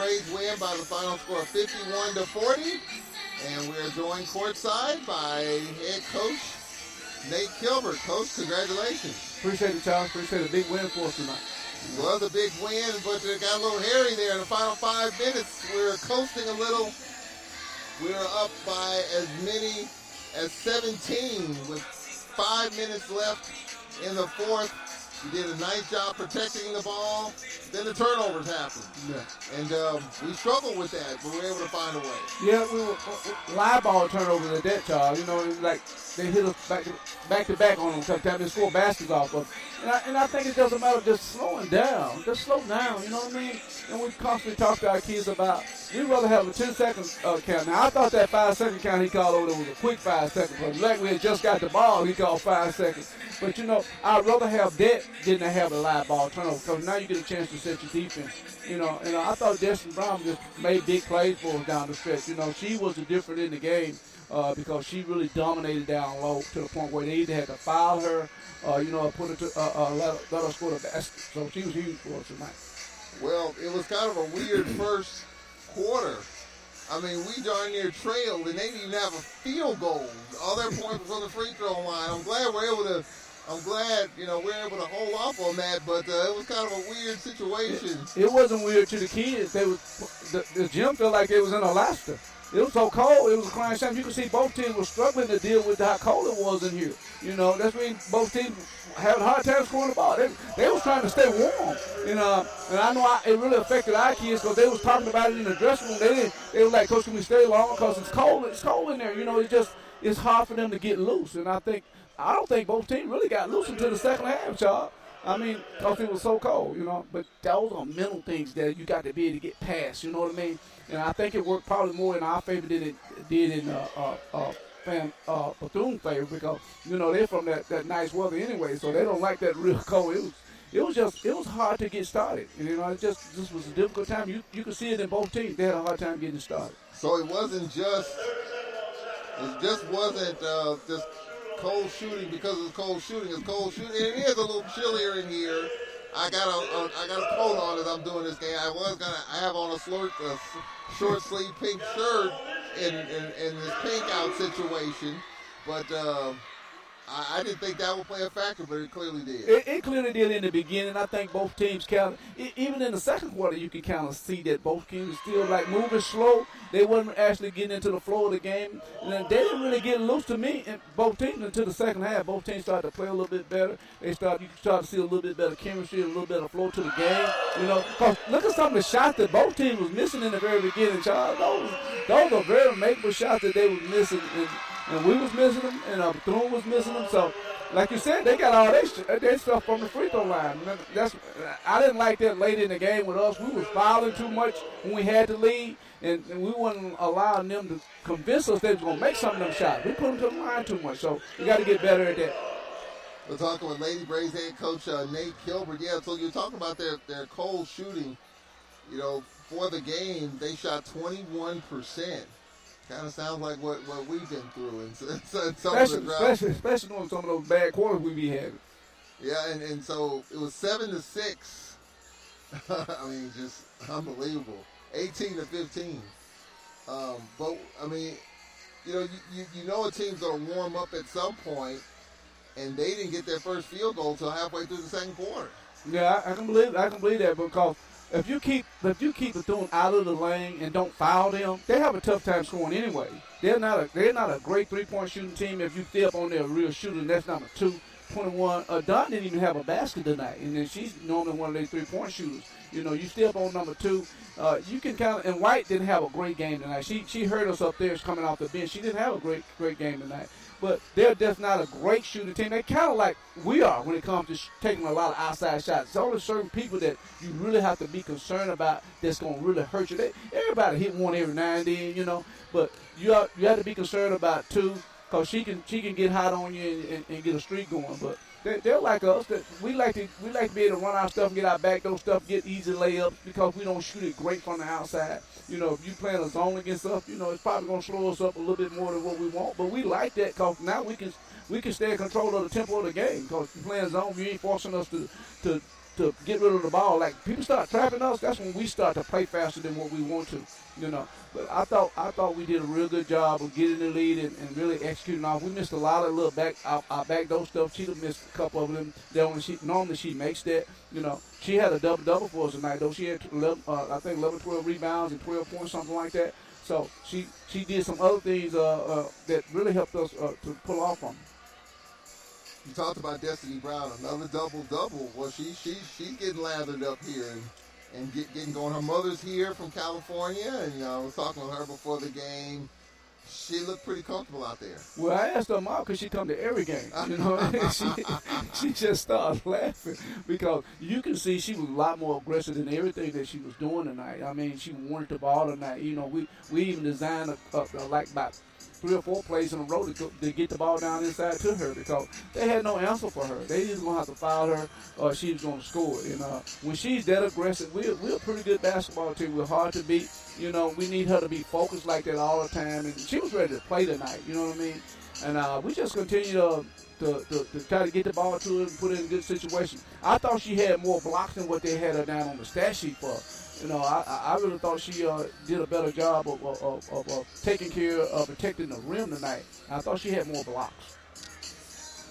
Braves win by the final score of 51 to 40. And we're joined courtside by head coach Nate Kilbert. Coach, congratulations. Appreciate it, Charles. Appreciate a big win for us tonight. Was a big win, but it got a little hairy there in the final five minutes. We were coasting a little. We were up by as many as 17 with five minutes left in the fourth. You did a nice job protecting the ball. Then the turnovers happen. Yeah. And um, we struggled with that, but we were able to find a way. Yeah, we were uh, live ball turnovers at that, Charles. You know, like they hit us back to back, to back on them sometimes. They score baskets off of. And I, and I think it doesn't matter just slowing down. Just slow down. You know what I mean? And we constantly talk to our kids about we'd rather have a 10 second uh, count. Now I thought that five second count he called over was a quick five seconds. But like we had just got the ball, he called five seconds. But you know, I'd rather have that than to have a live ball turnover because now you get a chance to set your defense. You know, and I thought Destiny Brown just made big plays for us down the stretch. You know, she was the difference in the game uh, because she really dominated down low to the point where they either had to foul her, uh, you know, put her to uh, uh, let, let her score the basket. So she was huge for us tonight. Well, it was kind of a weird first quarter. I mean, we darn near trailed, and they didn't even have a field goal. All their points was on the free throw line. I'm glad we're able to. I'm glad you know we're able to hold off on that, but uh, it was kind of a weird situation. It, it wasn't weird to the kids. They was the, the gym felt like it was in Alaska. It was so cold. It was a crying shame. You could see both teams were struggling to deal with how cold it was in here. You know, that's when both teams had a hard time scoring the ball. They, they was trying to stay warm. You know, and I know I, it really affected our kids because they was talking about it in the dressing room. They didn't. They were like, Coach, can we stay long? Because it's cold. It's cold in there. You know, it's just it's hard for them to get loose. And I think I don't think both teams really got loose until the second half, Charles. I mean, because it was so cold, you know. But those are mental things that you got to be able to get past. You know what I mean? And I think it worked probably more in our favor than it did in uh, uh, uh, fan uh, Bethune favor because you know they're from that, that nice weather anyway, so they don't like that real cold. It was it was just it was hard to get started. You know, it just this was a difficult time. You you could see it in both teams. They had a hard time getting started. So it wasn't just it just wasn't uh, just cold shooting because it's cold shooting. It's cold shooting. And it is a little chillier in here. I got a, a I got a coat on as I'm doing this game. I was gonna I have on a short a short sleeve pink shirt in, in, in this pink out situation, but. Uh, I, I didn't think that would play a factor, but it clearly did. It, it clearly did in the beginning. I think both teams kind even in the second quarter, you could kind of see that both teams still like moving slow. They wasn't actually getting into the flow of the game. And they didn't really get loose to me, in both teams, until the second half. Both teams started to play a little bit better. They started, you started to see a little bit better chemistry, a little better flow to the game. You know, cause look at some of the shots that both teams was missing in the very beginning, Charles. Those, those are very makeable shots that they were missing. And, and we was missing them, and uh, Bethune was missing them. So, like you said, they got all their, their stuff from the free throw line. That's I didn't like that late in the game with us. We was fouling too much when we had to lead, and, and we wasn't allowing them to convince us they was gonna make some of them shots. We put them to the line too much. So we got to get better at that. We're talking with Lady Braves head coach uh, Nate Kilbert. Yeah, so you're talking about their their cold shooting. You know, for the game, they shot 21 percent kind of sounds like what, what we've been through and, and, and some especially, of the especially, especially on some of those bad quarters we be having. Yeah, and, and so it was seven to six. I mean, just unbelievable. Eighteen to fifteen. Um, but I mean, you know, you, you, you know a team's gonna warm up at some point, and they didn't get their first field goal until halfway through the second quarter. Yeah, I, I can believe I can believe that because if you keep if you keep Bethune out of the lane and don't foul them, they have a tough time scoring anyway. They're not a they're not a great three point shooting team. If you stay up on their real shooter, and that's number two. 21. Uh, Don didn't even have a basket tonight, and then she's normally one of their three point shooters. You know, you step on number two. Uh, you can kind of, and White didn't have a great game tonight. She she hurt us up there coming off the bench. She didn't have a great great game tonight. But they're just not a great shooting team. They're kind of like we are when it comes to sh- taking a lot of outside shots. There's only certain people that you really have to be concerned about that's going to really hurt you. They, everybody hit one every now and then, you know, but you have, you have to be concerned about two because she can she can get hot on you and, and, and get a streak going. But they, they're like us. That we like to we like to be able to run our stuff and get our back those stuff, get easy layups because we don't shoot it great from the outside. You know, if you playing a zone against us, you know it's probably gonna slow us up a little bit more than what we want. But we like that because now we can we can stay in control of the tempo of the game because you playing zone, you ain't forcing us to to to get rid of the ball. Like people start trapping us, that's when we start to play faster than what we want to. You know, but I thought I thought we did a real good job of getting the lead and, and really executing off. We missed a lot of little back our, our back door stuff. She'd missed a couple of them. That only she normally she makes that. You know, she had a double double for us tonight though. She had 11, uh, I think 11, 12 rebounds and 12 points, something like that. So she she did some other things uh, uh, that really helped us uh, to pull off on. You talked about Destiny Brown, another double double. Well, she she she's getting lathered up here and and get, getting going. Her mother's here from California, and you know, I was talking with her before the game. She looked pretty comfortable out there. Well, I asked her mom because she come to every game. You know, she she just started laughing because you can see she was a lot more aggressive than everything that she was doing tonight. I mean, she wanted the ball tonight. You know, we we even designed a, a, a like about three or four plays in a row to, to get the ball down inside to her because they had no answer for her. They just gonna have to foul her or she's gonna score. And uh, when she's that aggressive, we're we're a pretty good basketball team. We're hard to beat. You know, we need her to be focused like that all the time. And she was ready to play tonight. You know what I mean? And uh, we just continue to to, to, to, try to get the ball to her and put in a good situation. I thought she had more blocks than what they had her down on the stat sheet for. You know, I, I really thought she uh, did a better job of, of, of, of, taking care of protecting the rim tonight. I thought she had more blocks.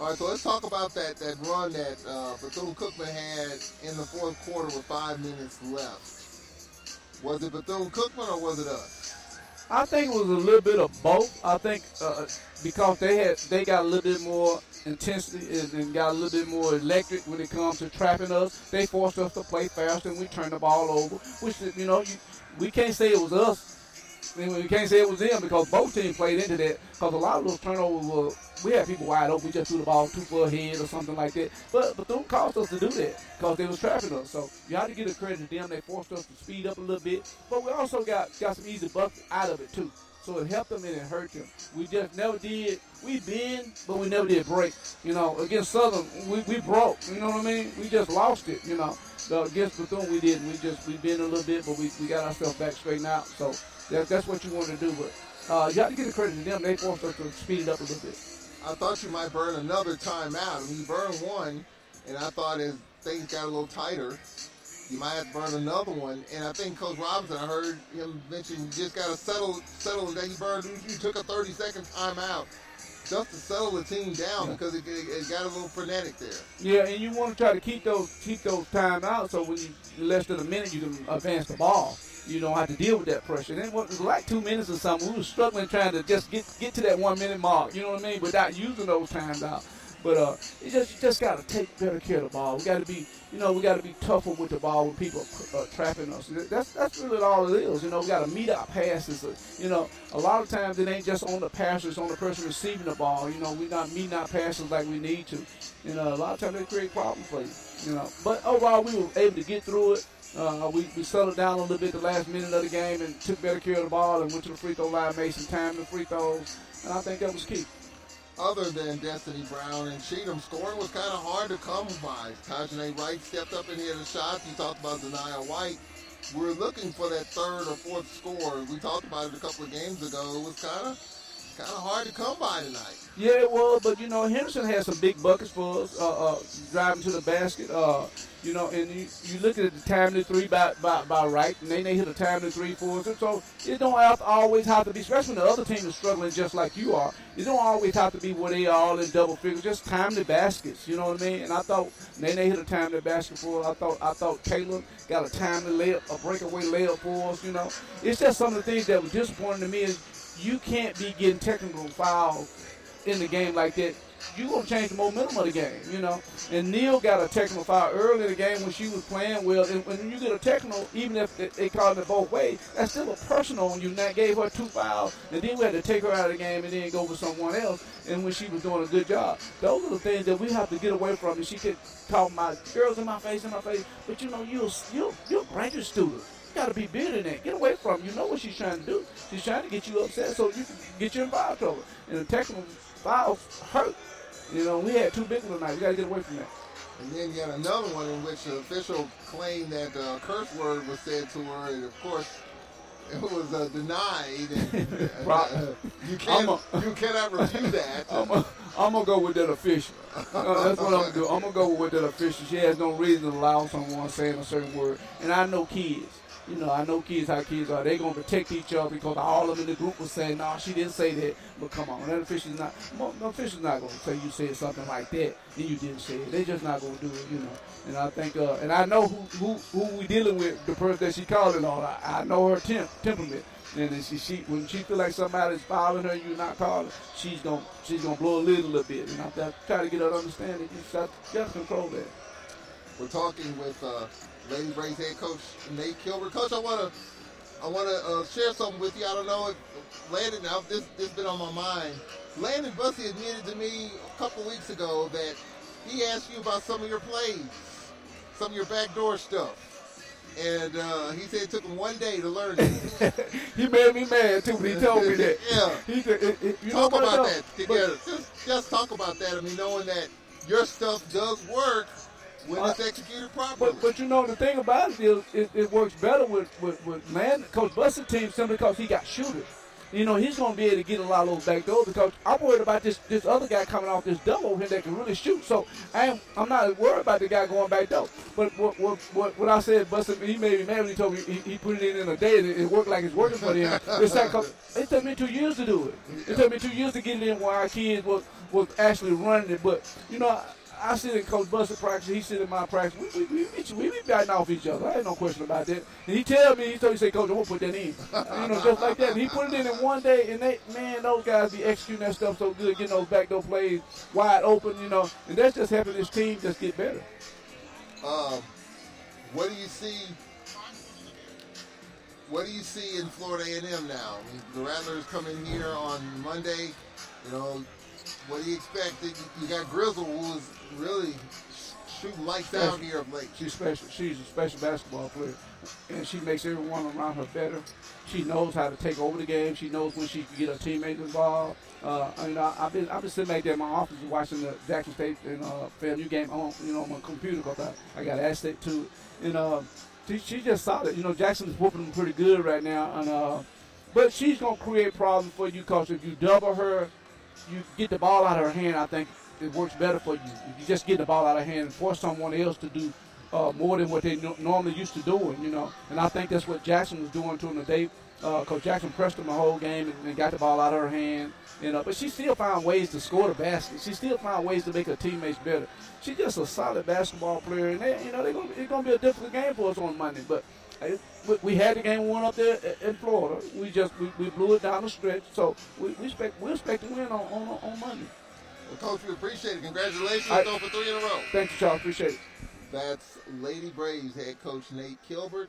All right, so let's talk about that, that run that uh, Bethune Cookman had in the fourth quarter with five minutes left. Was it Bethune Cookman or was it us? I think it was a little bit of both. I think uh, because they had they got a little bit more intensity and, got a little bit more electric when it comes to trapping us. They forced us to play faster and we turned the ball over. Which you know you, we can't say it was us. I mean, we can't say it was them because both teams played into that. Because a lot of those turnovers were we had people wide open. We just threw the ball too far ahead or something like that. But but don't cost us to do that because they was trapping us. So you have to give the credit to them. They forced us to speed up a little bit. But we also got got some easy buckets out of it too. So it helped them and it hurt them. We just never did. We been, but we never did break. You know, against Southern, we, we broke. You know what I mean? We just lost it. You know, so against Bethune, we didn't. We just we been a little bit, but we, we got ourselves back straightened out. So that, that's what you want to do. But uh, you have to give the credit to them. They forced us to speed it up a little bit. I thought you might burn another timeout. I mean, you burned one, and I thought as things got a little tighter, you might have to burn another one. And I think Coach Robinson, I heard him mention you just got to settle settle that you burned. You took a 30 second timeout just to settle the team down yeah. because it, it, it, got a little frenetic there. Yeah, and you want to try to keep those keep those timeouts so when you less than a minute you can advance the ball you don't have to deal with that pressure. And it was like two minutes or something. We were struggling trying to just get get to that one minute mark. You know what I mean? Without using those times out. But uh, you just you just got to take better care of the ball. We got to be, you know, we got to be tougher with the ball when people are uh, trapping us. That's that's really all it is. You know, we got to meet our passes. Uh, you know, a lot of times it ain't just on the passer; it's on the person receiving the ball. You know, we not meeting our passes like we need to. You know, a lot of times they create problems for you. You know, but overall we were able to get through it. Uh, we, we settled down a little bit the last minute of the game and took better care of the ball and went to the free throw line, made some time in free throws, and I think that was key. Other than Destiny Brown and Cheatham, scoring was kind of hard to come by. Tajane Wright stepped up and hit a shot. You talked about Denia White. We are looking for that third or fourth score. We talked about it a couple of games ago. It was kind of kind of hard to come by tonight. Yeah, it was, but you know Henderson had some big buckets for us, uh, uh, driving to the basket. Uh, you know, and you, you look at the timely three by, by, by Wright, and then they hit a timely three for us. And so it don't have to always have to be, especially when the other team is struggling just like you are. It don't always have to be where they are all in double figures, just timely baskets. You know what I mean? And I thought then they hit a timely basket for us. I thought I thought Caleb got a timely layup, a breakaway layup for us. You know, it's just some of the things that were disappointing to me is you can't be getting technical fouls in the game like that you gonna change the momentum of the game, you know. And Neil got a technical foul early in the game when she was playing well. And when you get a technical, even if they, they called it both ways, that's still a personal on you. And that gave her two fouls, and then we had to take her out of the game and then go with someone else. And when she was doing a good job, those are the things that we have to get away from. And she could talk my girls in my face, in my face, but you know, you're you're, you're a graduate student got to be bigger than that. Get away from. her. You know what she's trying to do. She's trying to get you upset so you can get you in foul trouble. And the technical foul hurt. You know, we had two big ones tonight. We got to get away from that. And then you had another one in which the official claimed that a uh, curse word was said to her, and of course, it was uh, denied. And, uh, uh, you can't, a, you cannot refute that. I'm, I'm gonna go with that official. Uh, that's what I'm gonna do. I'm gonna go with that official. She has no reason to allow someone saying a certain word, and I know kids you know, I know kids how kids are. They're gonna protect each other because all of them in the group was saying, "No, she didn't say that." But come on, that official's not. No official's not gonna say you said something like that and you didn't say it. They just not gonna do it, you know. And I think, uh, and I know who who who we dealing with. The person that she calling on, I, I know her temp, temperament. And she, she when she feel like somebody's following her, you not calling, she's gonna she's gonna blow a little, little bit. And I, I try to get her to understand it. You just, just control that. We're talking with. Uh Lady Braves head coach Nate Kilbert. Coach, I want to I want to uh, share something with you. I don't know if Landon. Now this this been on my mind. Landon Bussie admitted to me a couple weeks ago that he asked you about some of your plays, some of your backdoor stuff. And uh, he said it took him one day to learn it. he made me mad too when he told me that. yeah. He, it, it, you talk about that together. Just, just talk about that. I mean, knowing that your stuff does work when uh, it's executed properly. But, but you know the thing about it is it, it works better with with, with man Coach Buss's team simply because he got shooters. You know he's going to be able to get a lot of those back doors because I'm worried about this this other guy coming off this double over here that can really shoot. So I am I'm not worried about the guy going back door. But what what what, what I said, Bussie, he made me mad when he told me he, he put it in in a day and it, it worked like it's working for him. it's like it took me two years to do it. It took me two years to get it in while our kids was was actually running it. But you know. I sit in Coach Bussie practice. He sit in my practice. We, we, we, we, be batting off each other. I ain't no question about that. And he tell me, he told me, say, Coach, I won't put that in. you know, just like that. And he put it in in one day, and they, man, those guys be executing that stuff so good, getting those backdoor plays wide open, you know. And that's just helping this team just get better. Um, what do you see? What do you see in Florida A&M now? I the Rattlers come in here on Monday. You know, what do you expect? You got Grizzle, who is really shooting lights special. out here of late. She's special. She's a special basketball player, and she makes everyone around her better. She knows how to take over the game. She knows when she can get her teammates involved. Uh, you know, I've been I've been sitting back there in my office watching the Jackson State and uh, FAMU game on you know on my computer because I, I got access to it. And uh, she, she just solid. You know, Jackson's whooping them pretty good right now, and uh, but she's gonna create problems for you because if you double her, you get the ball out of her hand. I think it works better for you. If You just get the ball out of hand and force someone else to do uh, more than what they no- normally used to doing, you know. And I think that's what Jackson was doing to him today. Uh, Coach Jackson pressed him the whole game and, and, got the ball out of her hand. You know, but she still found ways to score the basket. She still found ways to make her teammates better. She's just a solid basketball player, and they, you know, gonna, it's going to be a difficult game for us on Monday. But we had the game won up there in Florida. We just we, we blew it down the stretch. So we, we expect we expect to win on, on, on Monday. Well, Coach, we appreciate it. Congratulations I, on for three in a row. Thank you, Charles. Appreciate it. That's Lady Braves head coach Nate Kilbert.